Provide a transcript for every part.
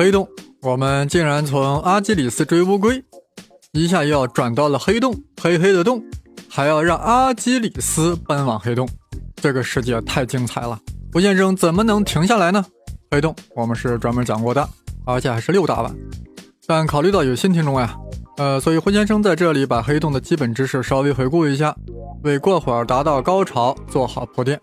黑洞，我们竟然从阿基里斯追乌龟，一下又要转到了黑洞，黑黑的洞，还要让阿基里斯奔往黑洞，这个世界太精彩了！胡先生怎么能停下来呢？黑洞我们是专门讲过的，而且还是六大碗。但考虑到有新听众呀，呃，所以胡先生在这里把黑洞的基本知识稍微回顾一下，为过会儿达到高潮做好铺垫。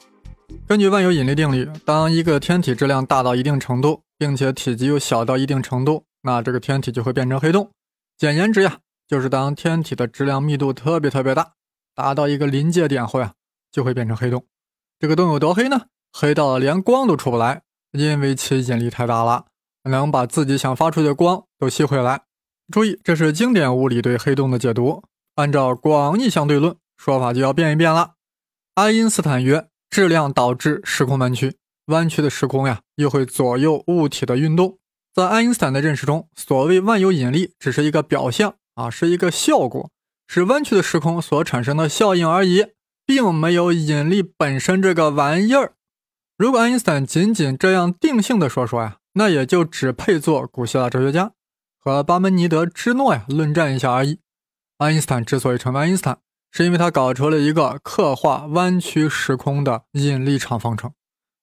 根据万有引力定律，当一个天体质量大到一定程度，并且体积又小到一定程度，那这个天体就会变成黑洞。简言之呀，就是当天体的质量密度特别特别大，达到一个临界点后呀，就会变成黑洞。这个洞有多黑呢？黑到连光都出不来，因为其引力太大了，能把自己想发出去的光都吸回来。注意，这是经典物理对黑洞的解读。按照广义相对论说法，就要变一变了。爱因斯坦曰。质量导致时空弯曲，弯曲的时空呀，又会左右物体的运动。在爱因斯坦的认识中，所谓万有引力只是一个表象啊，是一个效果，是弯曲的时空所产生的效应而已，并没有引力本身这个玩意儿。如果爱因斯坦仅仅这样定性的说说呀，那也就只配做古希腊哲学家，和巴门尼德之诺呀论战一下而已。爱因斯坦之所以成为爱因斯坦。是因为他搞出了一个刻画弯曲时空的引力场方程，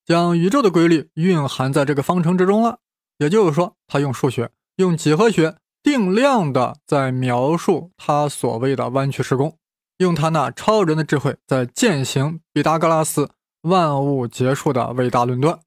将宇宙的规律蕴含在这个方程之中了。也就是说，他用数学、用几何学定量的在描述他所谓的弯曲时空，用他那超人的智慧在践行毕达哥拉斯万物结束的伟大论断。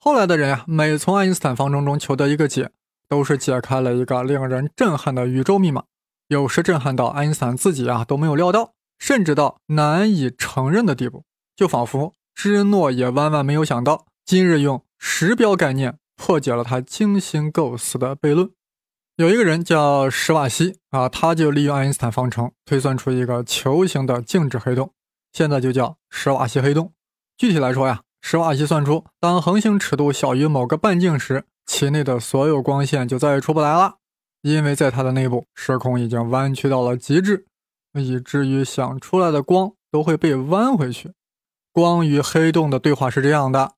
后来的人呀，每从爱因斯坦方程中求得一个解，都是解开了一个令人震撼的宇宙密码。有时震撼到爱因斯坦自己啊都没有料到，甚至到难以承认的地步，就仿佛芝诺也万万没有想到，今日用时标概念破解了他精心构思的悖论。有一个人叫史瓦西啊，他就利用爱因斯坦方程推算出一个球形的静止黑洞，现在就叫史瓦西黑洞。具体来说呀，史瓦西算出，当恒星尺度小于某个半径时，其内的所有光线就再也出不来了。因为在它的内部，时空已经弯曲到了极致，以至于想出来的光都会被弯回去。光与黑洞的对话是这样的：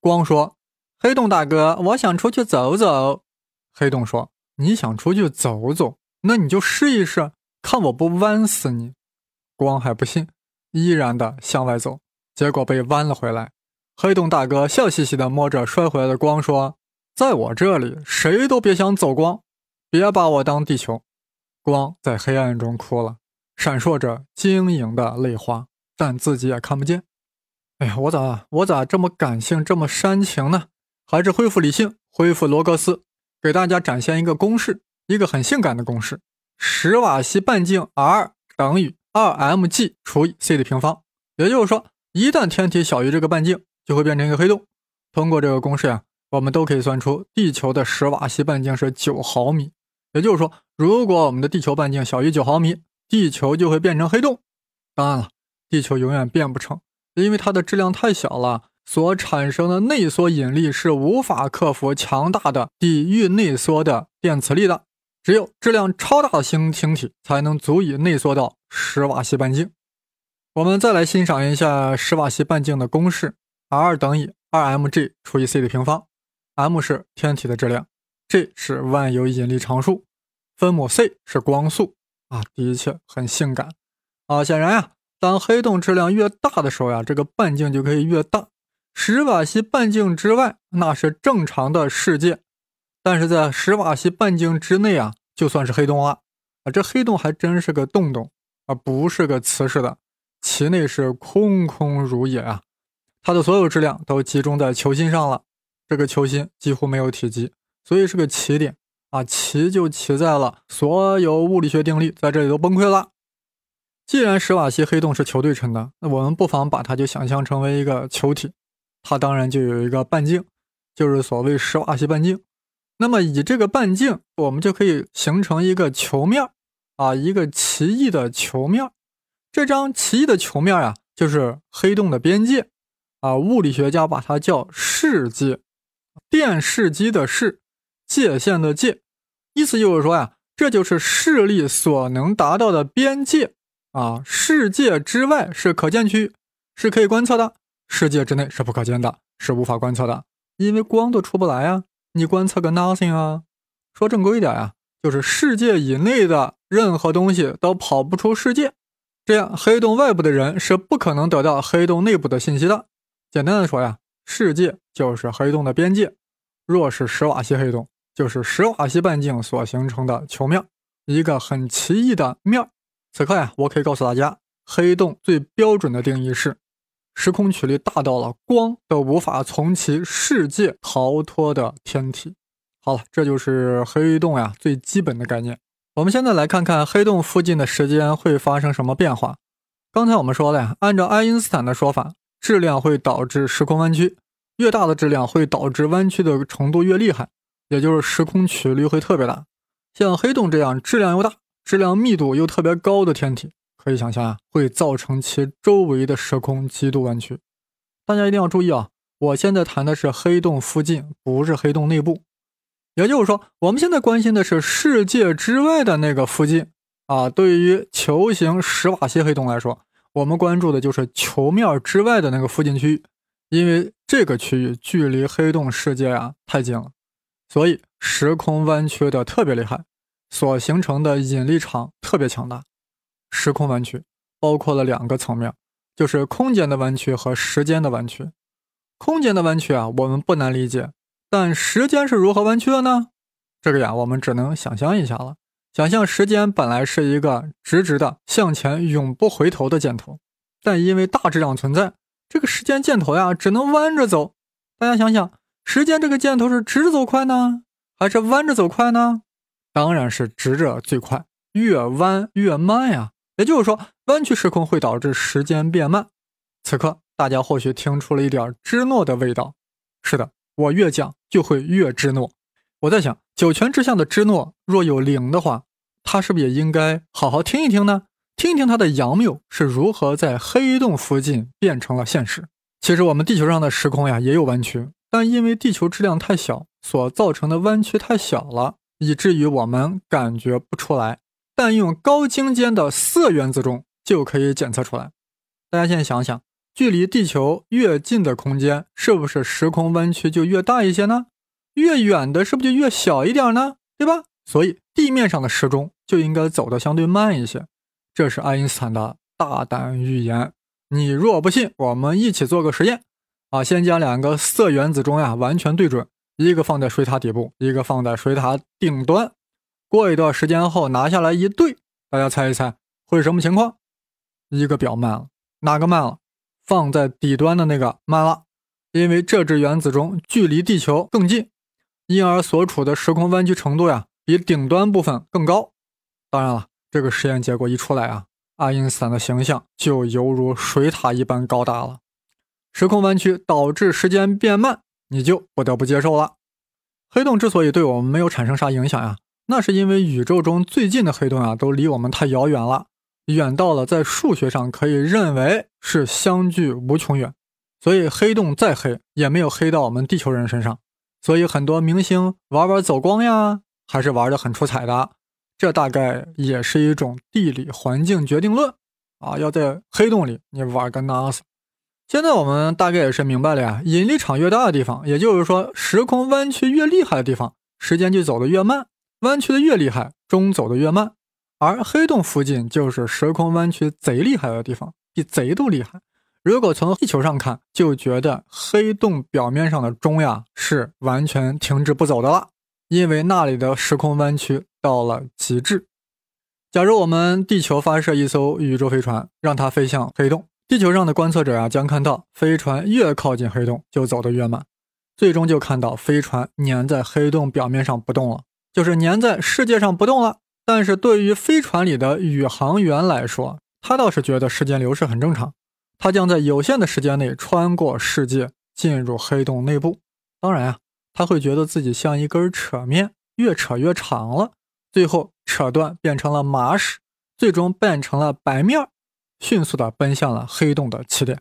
光说：“黑洞大哥，我想出去走走。”黑洞说：“你想出去走走，那你就试一试，看我不弯死你。”光还不信，依然的向外走，结果被弯了回来。黑洞大哥笑嘻嘻的摸着摔回来的光说：“在我这里，谁都别想走光。”别把我当地球，光在黑暗中哭了，闪烁着晶莹的泪花，但自己也看不见。哎呀，我咋我咋这么感性，这么煽情呢？还是恢复理性，恢复罗格斯，给大家展现一个公式，一个很性感的公式：史瓦西半径 r 等于二 mg 除以 c 的平方。也就是说，一旦天体小于这个半径，就会变成一个黑洞。通过这个公式呀，我们都可以算出地球的史瓦西半径是九毫米。也就是说，如果我们的地球半径小于九毫米，地球就会变成黑洞。当然了，地球永远变不成，因为它的质量太小了，所产生的内缩引力是无法克服强大的抵御内缩的电磁力的。只有质量超大的星星体才能足以内缩到史瓦西半径。我们再来欣赏一下史瓦西半径的公式：r 等于二 mg 除以 c 的平方，m 是天体的质量。这是万有引力常数，分母 c 是光速啊，的确很性感啊。显然呀，当黑洞质量越大的时候呀，这个半径就可以越大。史瓦西半径之外那是正常的世界，但是在史瓦西半径之内啊，就算是黑洞了啊。这黑洞还真是个洞洞啊，不是个瓷实的，其内是空空如也啊。它的所有质量都集中在球心上了，这个球心几乎没有体积。所以是个起点啊，奇就奇在了所有物理学定律在这里都崩溃了。既然史瓦西黑洞是球对称的，那我们不妨把它就想象成为一个球体，它当然就有一个半径，就是所谓史瓦西半径。那么以这个半径，我们就可以形成一个球面啊，一个奇异的球面。这张奇异的球面呀，就是黑洞的边界啊，物理学家把它叫视界，电视机的视。界限的界，意思就是说呀，这就是视力所能达到的边界啊。世界之外是可见区，是可以观测的；世界之内是不可见的，是无法观测的，因为光都出不来啊。你观测个 nothing 啊。说正规一点呀，就是世界以内的任何东西都跑不出世界，这样黑洞外部的人是不可能得到黑洞内部的信息的。简单的说呀，世界就是黑洞的边界。若是史瓦西黑洞，就是史瓦西半径所形成的球面，一个很奇异的面。此刻呀，我可以告诉大家，黑洞最标准的定义是。时空曲率大到了光都无法从其世界逃脱的天体。好了，这就是黑洞呀最基本的概念。我们现在来看看黑洞附近的时间会发生什么变化。刚才我们说了呀，按照爱因斯坦的说法，质量会导致时空弯曲，越大的质量会导致弯曲的程度越厉害，也就是时空曲率会特别大。像黑洞这样质量又大、质量密度又特别高的天体。可以想象啊，会造成其周围的时空极度弯曲。大家一定要注意啊！我现在谈的是黑洞附近，不是黑洞内部。也就是说，我们现在关心的是世界之外的那个附近啊。对于球形史瓦西黑洞来说，我们关注的就是球面之外的那个附近区域，因为这个区域距离黑洞世界啊太近了，所以时空弯曲的特别厉害，所形成的引力场特别强大。时空弯曲包括了两个层面，就是空间的弯曲和时间的弯曲。空间的弯曲啊，我们不难理解，但时间是如何弯曲的呢？这个呀，我们只能想象一下了。想象时间本来是一个直直的向前永不回头的箭头，但因为大质量存在，这个时间箭头呀只能弯着走。大家想想，时间这个箭头是直着走快呢，还是弯着走快呢？当然是直着最快，越弯越慢呀。也就是说，弯曲时空会导致时间变慢。此刻，大家或许听出了一点芝诺的味道。是的，我越讲就会越芝诺。我在想，九泉之下的芝诺若有灵的话，他是不是也应该好好听一听呢？听一听他的杨谬是如何在黑洞附近变成了现实。其实，我们地球上的时空呀也有弯曲，但因为地球质量太小，所造成的弯曲太小了，以至于我们感觉不出来。但用高精尖的色原子钟就可以检测出来。大家现在想想，距离地球越近的空间，是不是时空弯曲就越大一些呢？越远的，是不是就越小一点呢？对吧？所以地面上的时钟就应该走得相对慢一些。这是爱因斯坦的大胆预言。你若不信，我们一起做个实验啊！先将两个色原子钟呀完全对准，一个放在水塔底部，一个放在水塔顶端。过一段时间后拿下来一对，大家猜一猜会是什么情况？一个表慢了，哪个慢了？放在底端的那个慢了，因为这只原子钟距离地球更近，因而所处的时空弯曲程度呀比顶端部分更高。当然了，这个实验结果一出来啊，爱因斯坦的形象就犹如水塔一般高大了。时空弯曲导致时间变慢，你就不得不接受了。黑洞之所以对我们没有产生啥影响呀？那是因为宇宙中最近的黑洞啊，都离我们太遥远了，远到了在数学上可以认为是相距无穷远，所以黑洞再黑也没有黑到我们地球人身上。所以很多明星玩玩走光呀，还是玩的很出彩的。这大概也是一种地理环境决定论啊，要在黑洞里你玩个 NASA。现在我们大概也是明白了呀，引力场越大的地方，也就是说时空弯曲越厉害的地方，时间就走得越慢。弯曲的越厉害，钟走得越慢，而黑洞附近就是时空弯曲贼厉害的地方，比贼都厉害。如果从地球上看，就觉得黑洞表面上的钟呀是完全停止不走的了，因为那里的时空弯曲到了极致。假如我们地球发射一艘宇宙飞船，让它飞向黑洞，地球上的观测者啊将看到飞船越靠近黑洞就走得越慢，最终就看到飞船粘在黑洞表面上不动了。就是粘在世界上不动了，但是对于飞船里的宇航员来说，他倒是觉得时间流逝很正常。他将在有限的时间内穿过世界，进入黑洞内部。当然呀，他会觉得自己像一根扯面，越扯越长了，最后扯断变成了麻屎，最终变成了白面儿，迅速的奔向了黑洞的起点。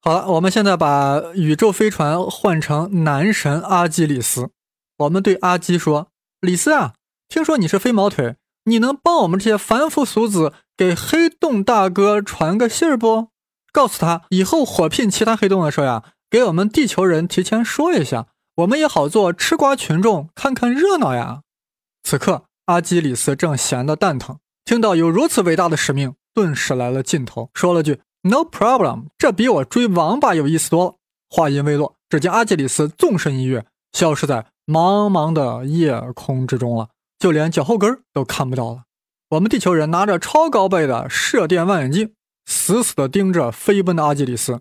好了，我们现在把宇宙飞船换成男神阿基里斯，我们对阿基说。李斯啊，听说你是飞毛腿，你能帮我们这些凡夫俗子给黑洞大哥传个信儿不？告诉他以后火拼其他黑洞的时候呀，给我们地球人提前说一下，我们也好做吃瓜群众，看看热闹呀。此刻，阿基里斯正闲得蛋疼，听到有如此伟大的使命，顿时来了劲头，说了句 “No problem”，这比我追王八有意思多了。话音未落，只见阿基里斯纵身一跃，消失在茫茫的夜空之中了，就连脚后跟都看不到了。我们地球人拿着超高倍的射电望远镜，死死地盯着飞奔的阿基里斯。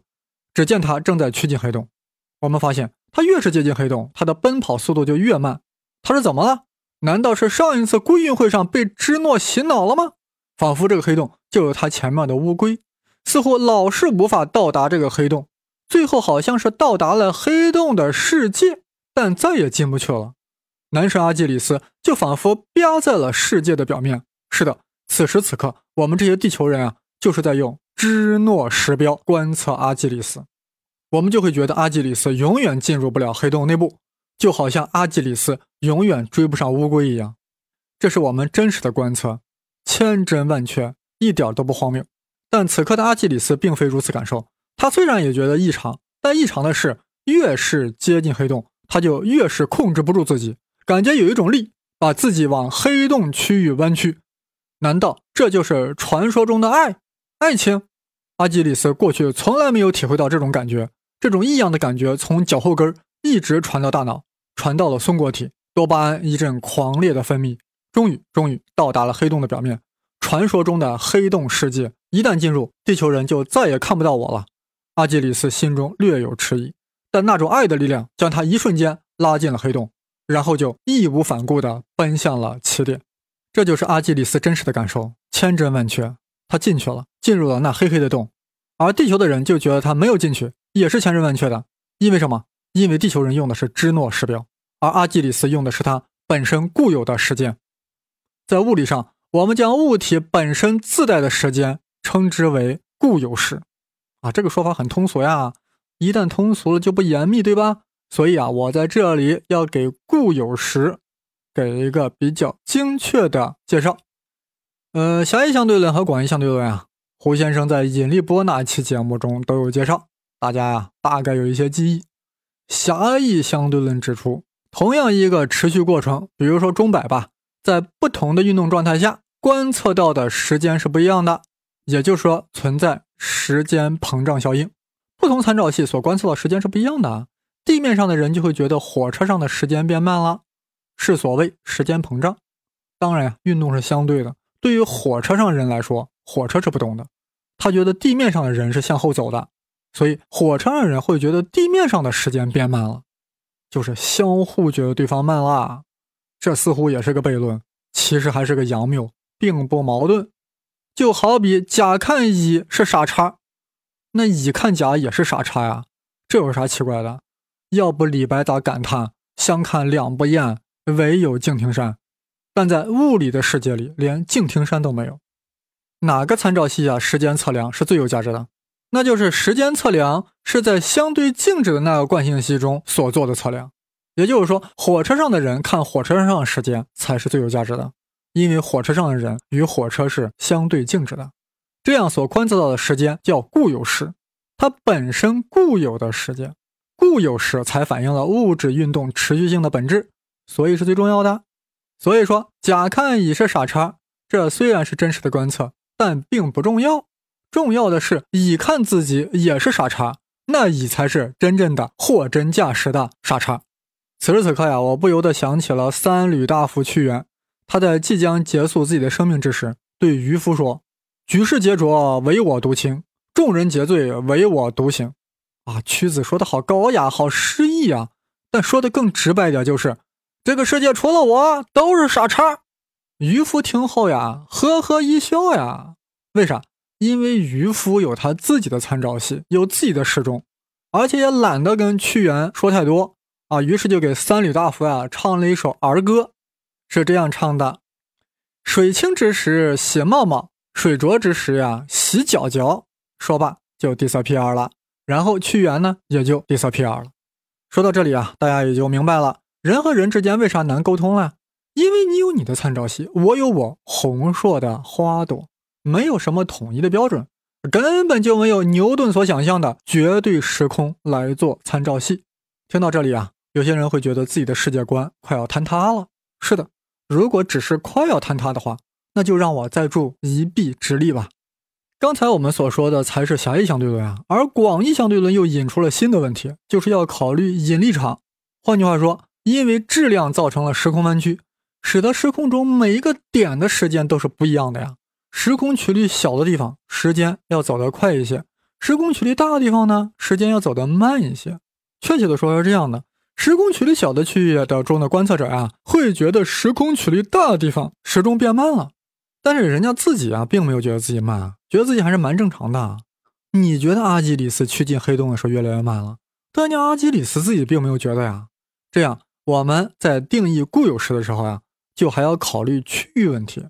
只见他正在趋近黑洞。我们发现，他越是接近黑洞，他的奔跑速度就越慢。他是怎么了？难道是上一次归运会上被芝诺洗脑了吗？仿佛这个黑洞就有他前面的乌龟，似乎老是无法到达这个黑洞。最后好像是到达了黑洞的世界，但再也进不去了。男神阿基里斯就仿佛压在了世界的表面。是的，此时此刻，我们这些地球人啊，就是在用芝诺时标观测阿基里斯，我们就会觉得阿基里斯永远进入不了黑洞内部，就好像阿基里斯永远追不上乌龟一样。这是我们真实的观测，千真万确，一点都不荒谬。但此刻的阿基里斯并非如此感受，他虽然也觉得异常，但异常的是，越是接近黑洞，他就越是控制不住自己，感觉有一种力把自己往黑洞区域弯曲。难道这就是传说中的爱？爱情？阿基里斯过去从来没有体会到这种感觉，这种异样的感觉从脚后跟一直传到大脑，传到了松果体，多巴胺一阵狂烈的分泌，终于，终于到达了黑洞的表面。传说中的黑洞世界，一旦进入，地球人就再也看不到我了。阿基里斯心中略有迟疑，但那种爱的力量将他一瞬间拉进了黑洞，然后就义无反顾地奔向了起点。这就是阿基里斯真实的感受，千真万确。他进去了，进入了那黑黑的洞，而地球的人就觉得他没有进去，也是千真万确的。因为什么？因为地球人用的是芝诺时标，而阿基里斯用的是他本身固有的时间。在物理上，我们将物体本身自带的时间称之为固有时。啊，这个说法很通俗呀，一旦通俗了就不严密，对吧？所以啊，我在这里要给固有时。给一个比较精确的介绍。呃，狭义相对论和广义相对论啊，胡先生在引力波那期节目中都有介绍，大家呀大概有一些记忆。狭义相对论指出，同样一个持续过程，比如说钟摆吧，在不同的运动状态下，观测到的时间是不一样的，也就是说存在时间膨胀效应，不同参照系所观测的时间是不一样的。地面上的人就会觉得火车上的时间变慢了。是所谓时间膨胀，当然呀，运动是相对的。对于火车上人来说，火车是不动的，他觉得地面上的人是向后走的，所以火车上人会觉得地面上的时间变慢了，就是相互觉得对方慢了。这似乎也是个悖论，其实还是个佯谬，并不矛盾。就好比甲看乙是傻叉，那乙看甲也是傻叉呀，这有啥奇怪的？要不李白咋感叹相看两不厌？唯有敬亭山，但在物理的世界里，连敬亭山都没有。哪个参照系啊？时间测量是最有价值的，那就是时间测量是在相对静止的那个惯性系中所做的测量。也就是说，火车上的人看火车上的时间才是最有价值的，因为火车上的人与火车是相对静止的，这样所观测到的时间叫固有时，它本身固有的时间，固有时才反映了物质运动持续性的本质。所以是最重要的。所以说，甲看乙是傻叉，这虽然是真实的观测，但并不重要。重要的是乙看自己也是傻叉，那乙才是真正的货真价实的傻叉。此时此刻呀，我不由得想起了三闾大夫屈原，他在即将结束自己的生命之时，对渔夫说：“举世皆浊，唯我独清；众人皆醉，唯我独醒。”啊，屈子说的好高雅，好诗意啊！但说的更直白点，就是。这个世界除了我都是傻叉。渔夫听后呀，呵呵一笑呀。为啥？因为渔夫有他自己的参照系，有自己的时钟，而且也懒得跟屈原说太多啊。于是就给三闾大夫呀唱了一首儿歌，是这样唱的：水清之时洗帽帽，水浊之时呀洗脚脚。说罢就 disappear 了，然后屈原呢也就 disappear 了。说到这里啊，大家也就明白了。人和人之间为啥难沟通了？因为你有你的参照系，我有我红硕的花朵，没有什么统一的标准，根本就没有牛顿所想象的绝对时空来做参照系。听到这里啊，有些人会觉得自己的世界观快要坍塌了。是的，如果只是快要坍塌的话，那就让我再助一臂之力吧。刚才我们所说的才是狭义相对论啊，而广义相对论又引出了新的问题，就是要考虑引力场。换句话说，因为质量造成了时空弯曲，使得时空中每一个点的时间都是不一样的呀。时空曲率小的地方，时间要走得快一些；时空曲率大的地方呢，时间要走得慢一些。确切的说是这样的：时空曲率小的区域的中的观测者啊，会觉得时空曲率大的地方时钟变慢了。但是人家自己啊，并没有觉得自己慢，觉得自己还是蛮正常的。你觉得阿基里斯趋近黑洞的时候越来越慢了，但你阿基里斯自己并没有觉得呀。这样我们在定义固有时的时候呀，就还要考虑区域问题。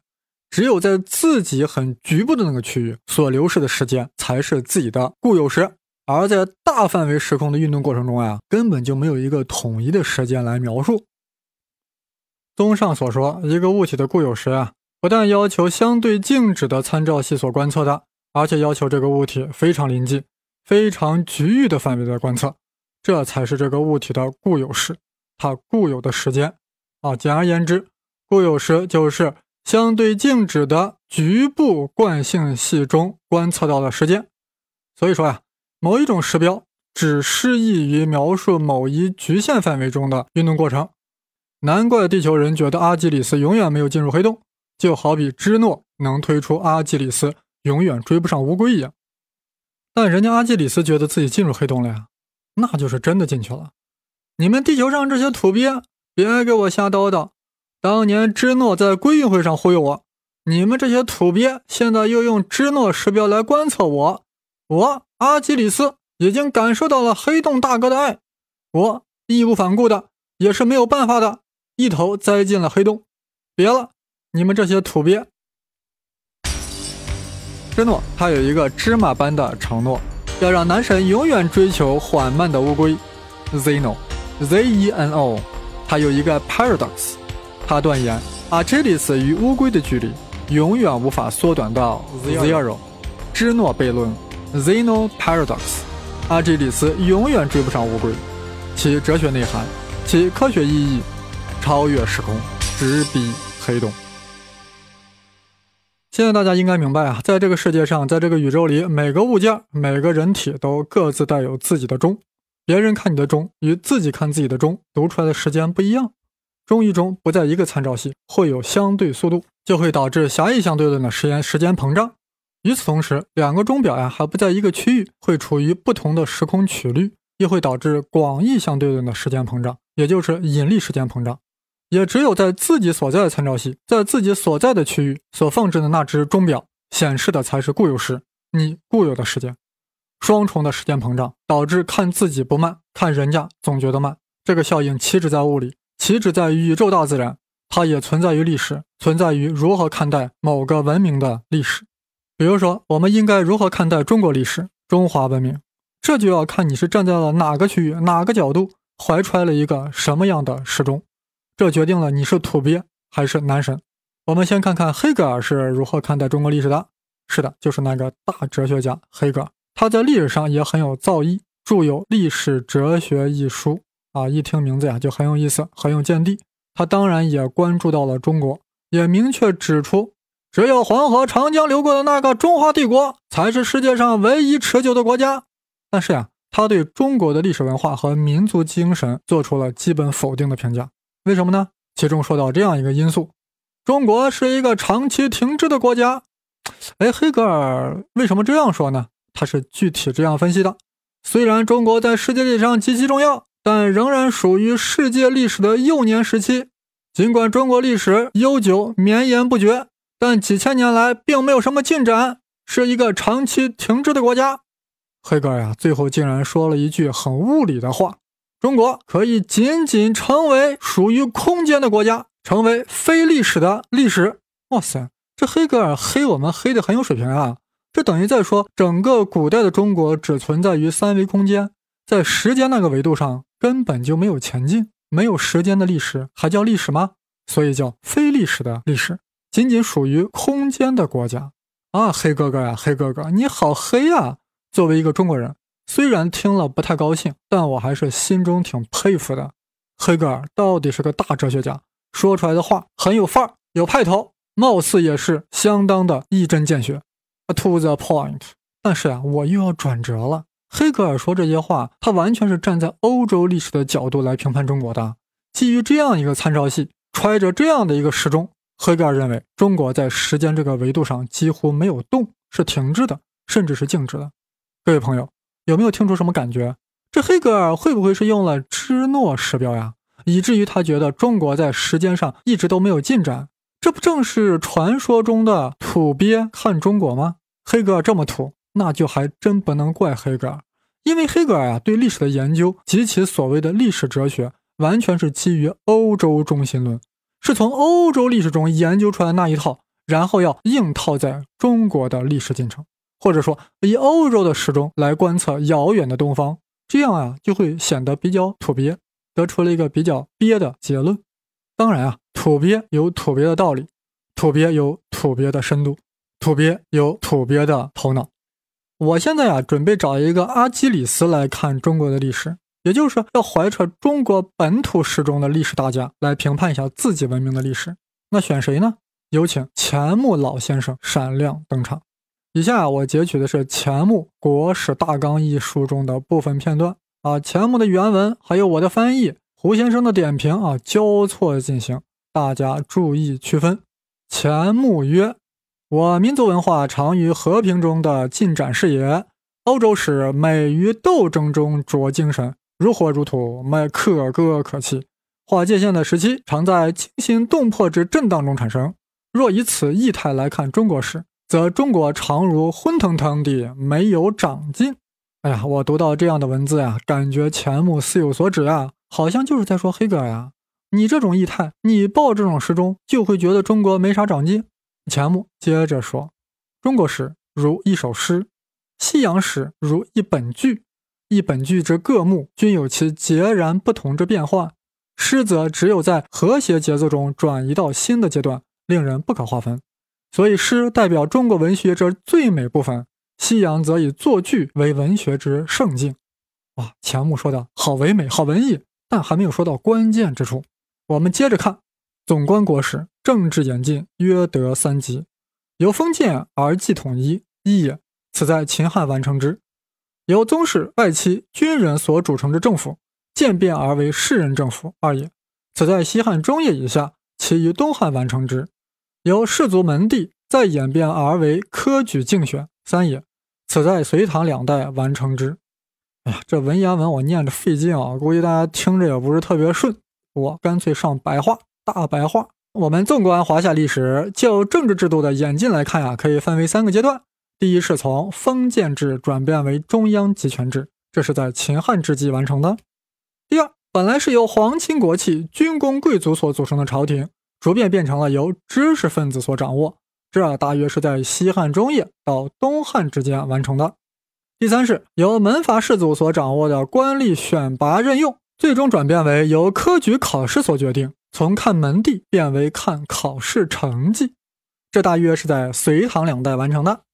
只有在自己很局部的那个区域所流逝的时间，才是自己的固有时。而在大范围时空的运动过程中啊，根本就没有一个统一的时间来描述。综上所说，一个物体的固有时啊。不但要求相对静止的参照系所观测的，而且要求这个物体非常临近、非常局域的范围的观测，这才是这个物体的固有时，它固有的时间。啊，简而言之，固有时就是相对静止的局部惯性系中观测到的时间。所以说呀，某一种时标只适宜于描述某一局限范围中的运动过程。难怪地球人觉得阿基里斯永远没有进入黑洞。就好比芝诺能推出阿基里斯永远追不上乌龟一样，但人家阿基里斯觉得自己进入黑洞了呀，那就是真的进去了。你们地球上这些土鳖，别给我瞎叨叨！当年芝诺在归运会上忽悠我，你们这些土鳖现在又用芝诺时标来观测我，我阿基里斯已经感受到了黑洞大哥的爱，我义无反顾的，也是没有办法的，一头栽进了黑洞。别了。你们这些土鳖！芝诺他有一个芝麻般的承诺，要让男神永远追求缓慢的乌龟。Zeno，Z-E-N-O，他有一个 paradox，他断言阿基里斯与乌龟的距离永远无法缩短到 zero。芝诺悖论，Zeno paradox，阿基里斯永远追不上乌龟。其哲学内涵，其科学意义，超越时空，直逼黑洞。现在大家应该明白啊，在这个世界上，在这个宇宙里，每个物件、每个人体都各自带有自己的钟。别人看你的钟与自己看自己的钟读出来的时间不一样。钟与钟不在一个参照系，会有相对速度，就会导致狭义相对论的实验时间膨胀。与此同时，两个钟表呀还不在一个区域，会处于不同的时空曲率，又会导致广义相对论的时间膨胀，也就是引力时间膨胀。也只有在自己所在的参照系，在自己所在的区域所放置的那只钟表显示的才是固有时，你固有的时间。双重的时间膨胀导致看自己不慢，看人家总觉得慢。这个效应岂止在物理，岂止在宇宙大自然，它也存在于历史，存在于如何看待某个文明的历史。比如说，我们应该如何看待中国历史、中华文明？这就要看你是站在了哪个区域、哪个角度，怀揣了一个什么样的时钟。这决定了你是土鳖还是男神。我们先看看黑格尔是如何看待中国历史的。是的，就是那个大哲学家黑格尔。他在历史上也很有造诣，著有《历史哲学》一书。啊，一听名字呀就很有意思，很有见地。他当然也关注到了中国，也明确指出，只有黄河、长江流过的那个中华帝国才是世界上唯一持久的国家。但是呀，他对中国的历史文化和民族精神做出了基本否定的评价。为什么呢？其中说到这样一个因素：中国是一个长期停滞的国家。哎，黑格尔为什么这样说呢？他是具体这样分析的：虽然中国在世界历史上极其重要，但仍然属于世界历史的幼年时期。尽管中国历史悠久绵延不绝，但几千年来并没有什么进展，是一个长期停滞的国家。黑格尔呀，最后竟然说了一句很物理的话。中国可以仅仅成为属于空间的国家，成为非历史的历史。哇塞，这黑格尔黑我们黑的很有水平啊！这等于在说，整个古代的中国只存在于三维空间，在时间那个维度上根本就没有前进，没有时间的历史还叫历史吗？所以叫非历史的历史，仅仅属于空间的国家啊！黑哥哥呀，黑哥哥，你好黑呀！作为一个中国人。虽然听了不太高兴，但我还是心中挺佩服的。黑格尔到底是个大哲学家，说出来的话很有范儿，有派头，貌似也是相当的一针见血，to the point。但是呀，我又要转折了。黑格尔说这些话，他完全是站在欧洲历史的角度来评判中国的。基于这样一个参照系，揣着这样的一个时钟，黑格尔认为中国在时间这个维度上几乎没有动，是停滞的，甚至是静止的。各位朋友，有没有听出什么感觉？这黑格尔会不会是用了芝诺时标呀？以至于他觉得中国在时间上一直都没有进展，这不正是传说中的土鳖看中国吗？黑格尔这么土，那就还真不能怪黑格尔，因为黑格尔啊对历史的研究及其所谓的历史哲学，完全是基于欧洲中心论，是从欧洲历史中研究出来那一套，然后要硬套在中国的历史进程，或者说以欧洲的时钟来观测遥远的东方，这样啊就会显得比较土鳖。得出了一个比较鳖的结论。当然啊，土鳖有土鳖的道理，土鳖有土鳖的深度，土鳖有土鳖的头脑。我现在啊，准备找一个阿基里斯来看中国的历史，也就是说，要怀揣中国本土史中的历史大家来评判一下自己文明的历史。那选谁呢？有请钱穆老先生闪亮登场。以下我截取的是钱穆《国史大纲》一书中的部分片段。啊，钱穆的原文还有我的翻译，胡先生的点评啊，交错进行，大家注意区分。钱穆曰：“我民族文化常于和平中的进展是也。欧洲史美于斗争中着精神，如火如荼，美可歌可泣。划界限的时期常在惊心动魄之震荡中产生。若以此异态来看中国史，则中国常如昏腾腾地，没有长进。”哎呀，我读到这样的文字呀，感觉钱穆似有所指啊，好像就是在说黑格尔呀。你这种异态，你报这种时钟，就会觉得中国没啥长进。钱穆接着说：“中国史如一首诗，西洋史如一本剧，一本剧之各幕均有其截然不同之变化。诗则只有在和谐节奏中转移到新的阶段，令人不可划分。所以，诗代表中国文学之最美部分。”西洋则以作剧为文学之圣境。哇，钱穆说的好唯美，好文艺，但还没有说到关键之处。我们接着看，纵观国史，政治演进约得三级：由封建而继统一，一也；此在秦汉完成之；由宗室外戚军人所组成之政府渐变而为士人政府，二也；此在西汉中叶以下，其于东汉完成之；由士族门第再演变而为科举竞选。三也，此在隋唐两代完成之。哎呀，这文言文我念着费劲啊，估计大家听着也不是特别顺。我干脆上白话，大白话。我们纵观华夏历史，就政治制度的演进来看呀，可以分为三个阶段。第一是从封建制转变为中央集权制，这是在秦汉之际完成的。第二，本来是由皇亲国戚、军功贵族所组成的朝廷，逐渐变成了由知识分子所掌握。这大约是在西汉中叶到东汉之间完成的。第三是由门阀士族所掌握的官吏选拔任用，最终转变为由科举考试所决定，从看门第变为看考试成绩。这大约是在隋唐两代完成的。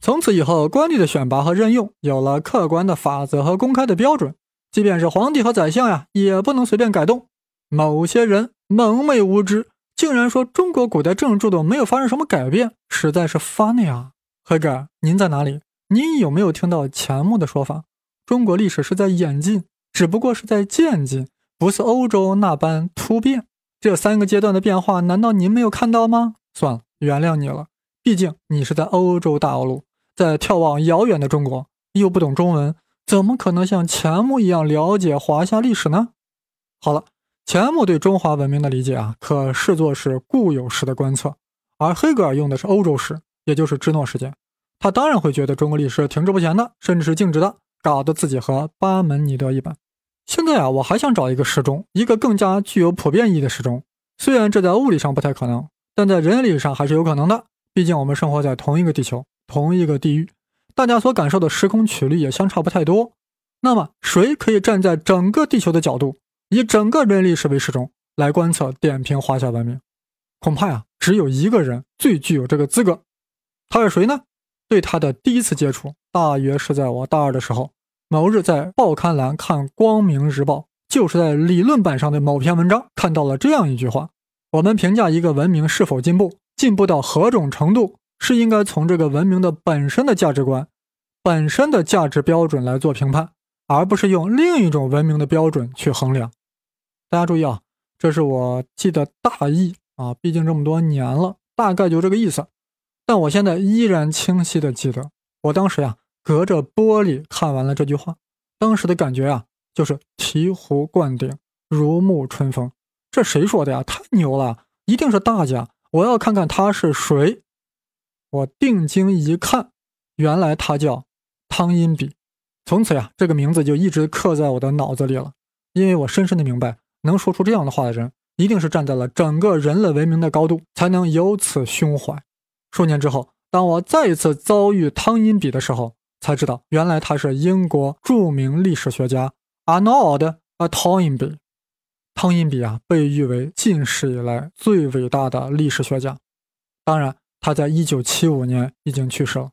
从此以后，官吏的选拔和任用有了客观的法则和公开的标准，即便是皇帝和宰相呀，也不能随便改动。某些人蒙昧无知。竟然说中国古代政治制度没有发生什么改变，实在是 funny 啊！黑格尔，您在哪里？您有没有听到钱穆的说法？中国历史是在演进，只不过是在渐进，不似欧洲那般突变。这三个阶段的变化，难道您没有看到吗？算了，原谅你了。毕竟你是在欧洲大陆，在眺望遥远的中国，又不懂中文，怎么可能像钱穆一样了解华夏历史呢？好了。钱穆对中华文明的理解啊，可视作是固有式的观测，而黑格尔用的是欧洲史，也就是芝诺时间。他当然会觉得中国历史停滞不前的，甚至是静止的，搞得自己和巴门尼德一般。现在啊，我还想找一个时钟，一个更加具有普遍意义的时钟。虽然这在物理上不太可能，但在人类历史上还是有可能的。毕竟我们生活在同一个地球，同一个地域，大家所感受的时空曲率也相差不太多。那么，谁可以站在整个地球的角度？以整个人类历史为时钟来观测、点评华夏文明，恐怕呀，只有一个人最具有这个资格。他是谁呢？对他的第一次接触，大约是在我大二的时候。某日在报刊栏看《光明日报》，就是在理论版上的某篇文章看到了这样一句话：我们评价一个文明是否进步，进步到何种程度，是应该从这个文明的本身的价值观、本身的价值标准来做评判，而不是用另一种文明的标准去衡量。大家注意啊，这是我记得大意啊，毕竟这么多年了，大概就这个意思。但我现在依然清晰的记得，我当时呀，隔着玻璃看完了这句话，当时的感觉啊，就是醍醐灌顶，如沐春风。这谁说的呀？太牛了，一定是大家。我要看看他是谁。我定睛一看，原来他叫汤因比。从此呀，这个名字就一直刻在我的脑子里了，因为我深深的明白，能说出这样的话的人，一定是站在了整个人类文明的高度，才能有此胸怀。数年之后，当我再一次遭遇汤因比的时候，才知道原来他是英国著名历史学家 Arnold Toynbee。汤因比啊，被誉为近世以来最伟大的历史学家。当然，他在一九七五年已经去世了。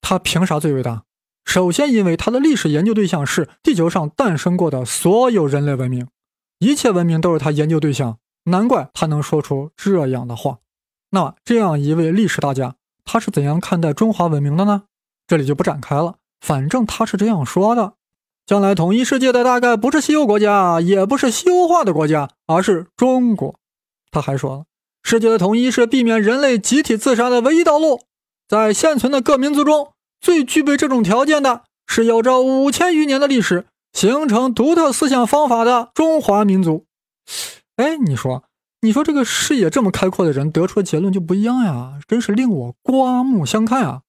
他凭啥最伟大？首先，因为他的历史研究对象是地球上诞生过的所有人类文明，一切文明都是他研究对象，难怪他能说出这样的话。那这样一位历史大家，他是怎样看待中华文明的呢？这里就不展开了。反正他是这样说的：将来统一世界的大概不是西欧国家，也不是西欧化的国家，而是中国。他还说了，世界的统一是避免人类集体自杀的唯一道路。在现存的各民族中，最具备这种条件的是有着五千余年的历史、形成独特思想方法的中华民族。哎，你说？你说这个视野这么开阔的人得出的结论就不一样呀，真是令我刮目相看啊！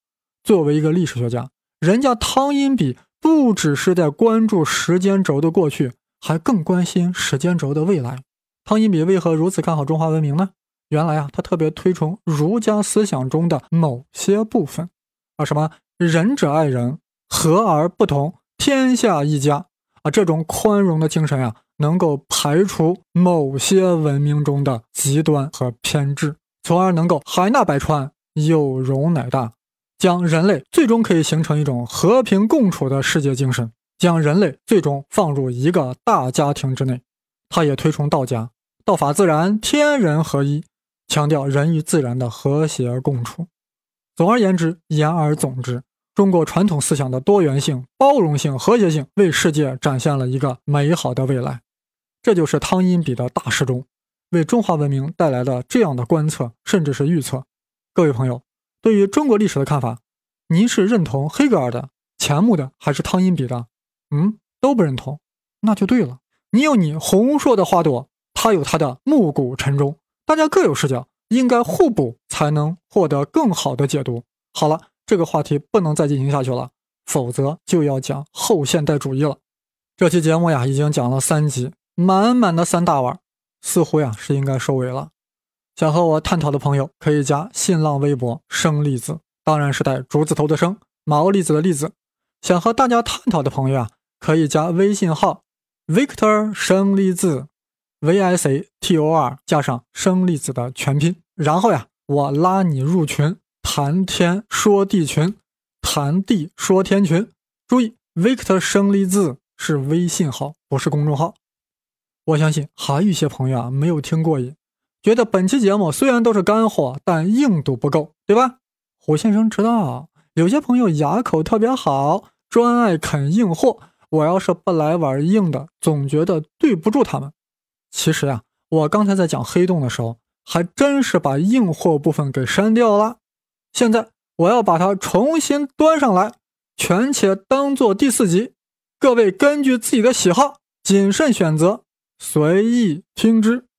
作为一个历史学家，人家汤因比不只是在关注时间轴的过去，还更关心时间轴的未来。汤因比为何如此看好中华文明呢？原来啊，他特别推崇儒家思想中的某些部分，啊，什么仁者爱人，和而不同，天下一家。啊，这种宽容的精神呀。能够排除某些文明中的极端和偏执，从而能够海纳百川，有容乃大，将人类最终可以形成一种和平共处的世界精神，将人类最终放入一个大家庭之内。他也推崇道家，道法自然，天人合一，强调人与自然的和谐共处。总而言之，言而总之。中国传统思想的多元性、包容性、和谐性，为世界展现了一个美好的未来。这就是汤因比的大师中为中华文明带来的这样的观测，甚至是预测。各位朋友，对于中国历史的看法，您是认同黑格尔的、钱穆的，还是汤因比的？嗯，都不认同，那就对了。你有你红硕的花朵，他有他的暮鼓晨钟，大家各有视角，应该互补，才能获得更好的解读。好了，这个话题不能再进行下去了，否则就要讲后现代主义了。这期节目呀，已经讲了三集。满满的三大碗，似乎呀是应该收尾了。想和我探讨的朋友可以加新浪微博“生栗子”，当然是带竹字头的“生”，毛栗子的“栗子”。想和大家探讨的朋友啊，可以加微信号 “Victor 生栗子 ”，V I C T O R 加上生粒子的全拼，然后呀，我拉你入群，谈天说地群，谈地说天群。注意，Victor 生栗子是微信号，不是公众号。我相信还有一些朋友啊没有听过瘾，觉得本期节目虽然都是干货，但硬度不够，对吧？胡先生知道，有些朋友牙口特别好，专爱啃硬货。我要是不来碗硬的，总觉得对不住他们。其实呀，我刚才在讲黑洞的时候，还真是把硬货部分给删掉了。现在我要把它重新端上来，全且当做第四集。各位根据自己的喜好谨慎选择。随意听之。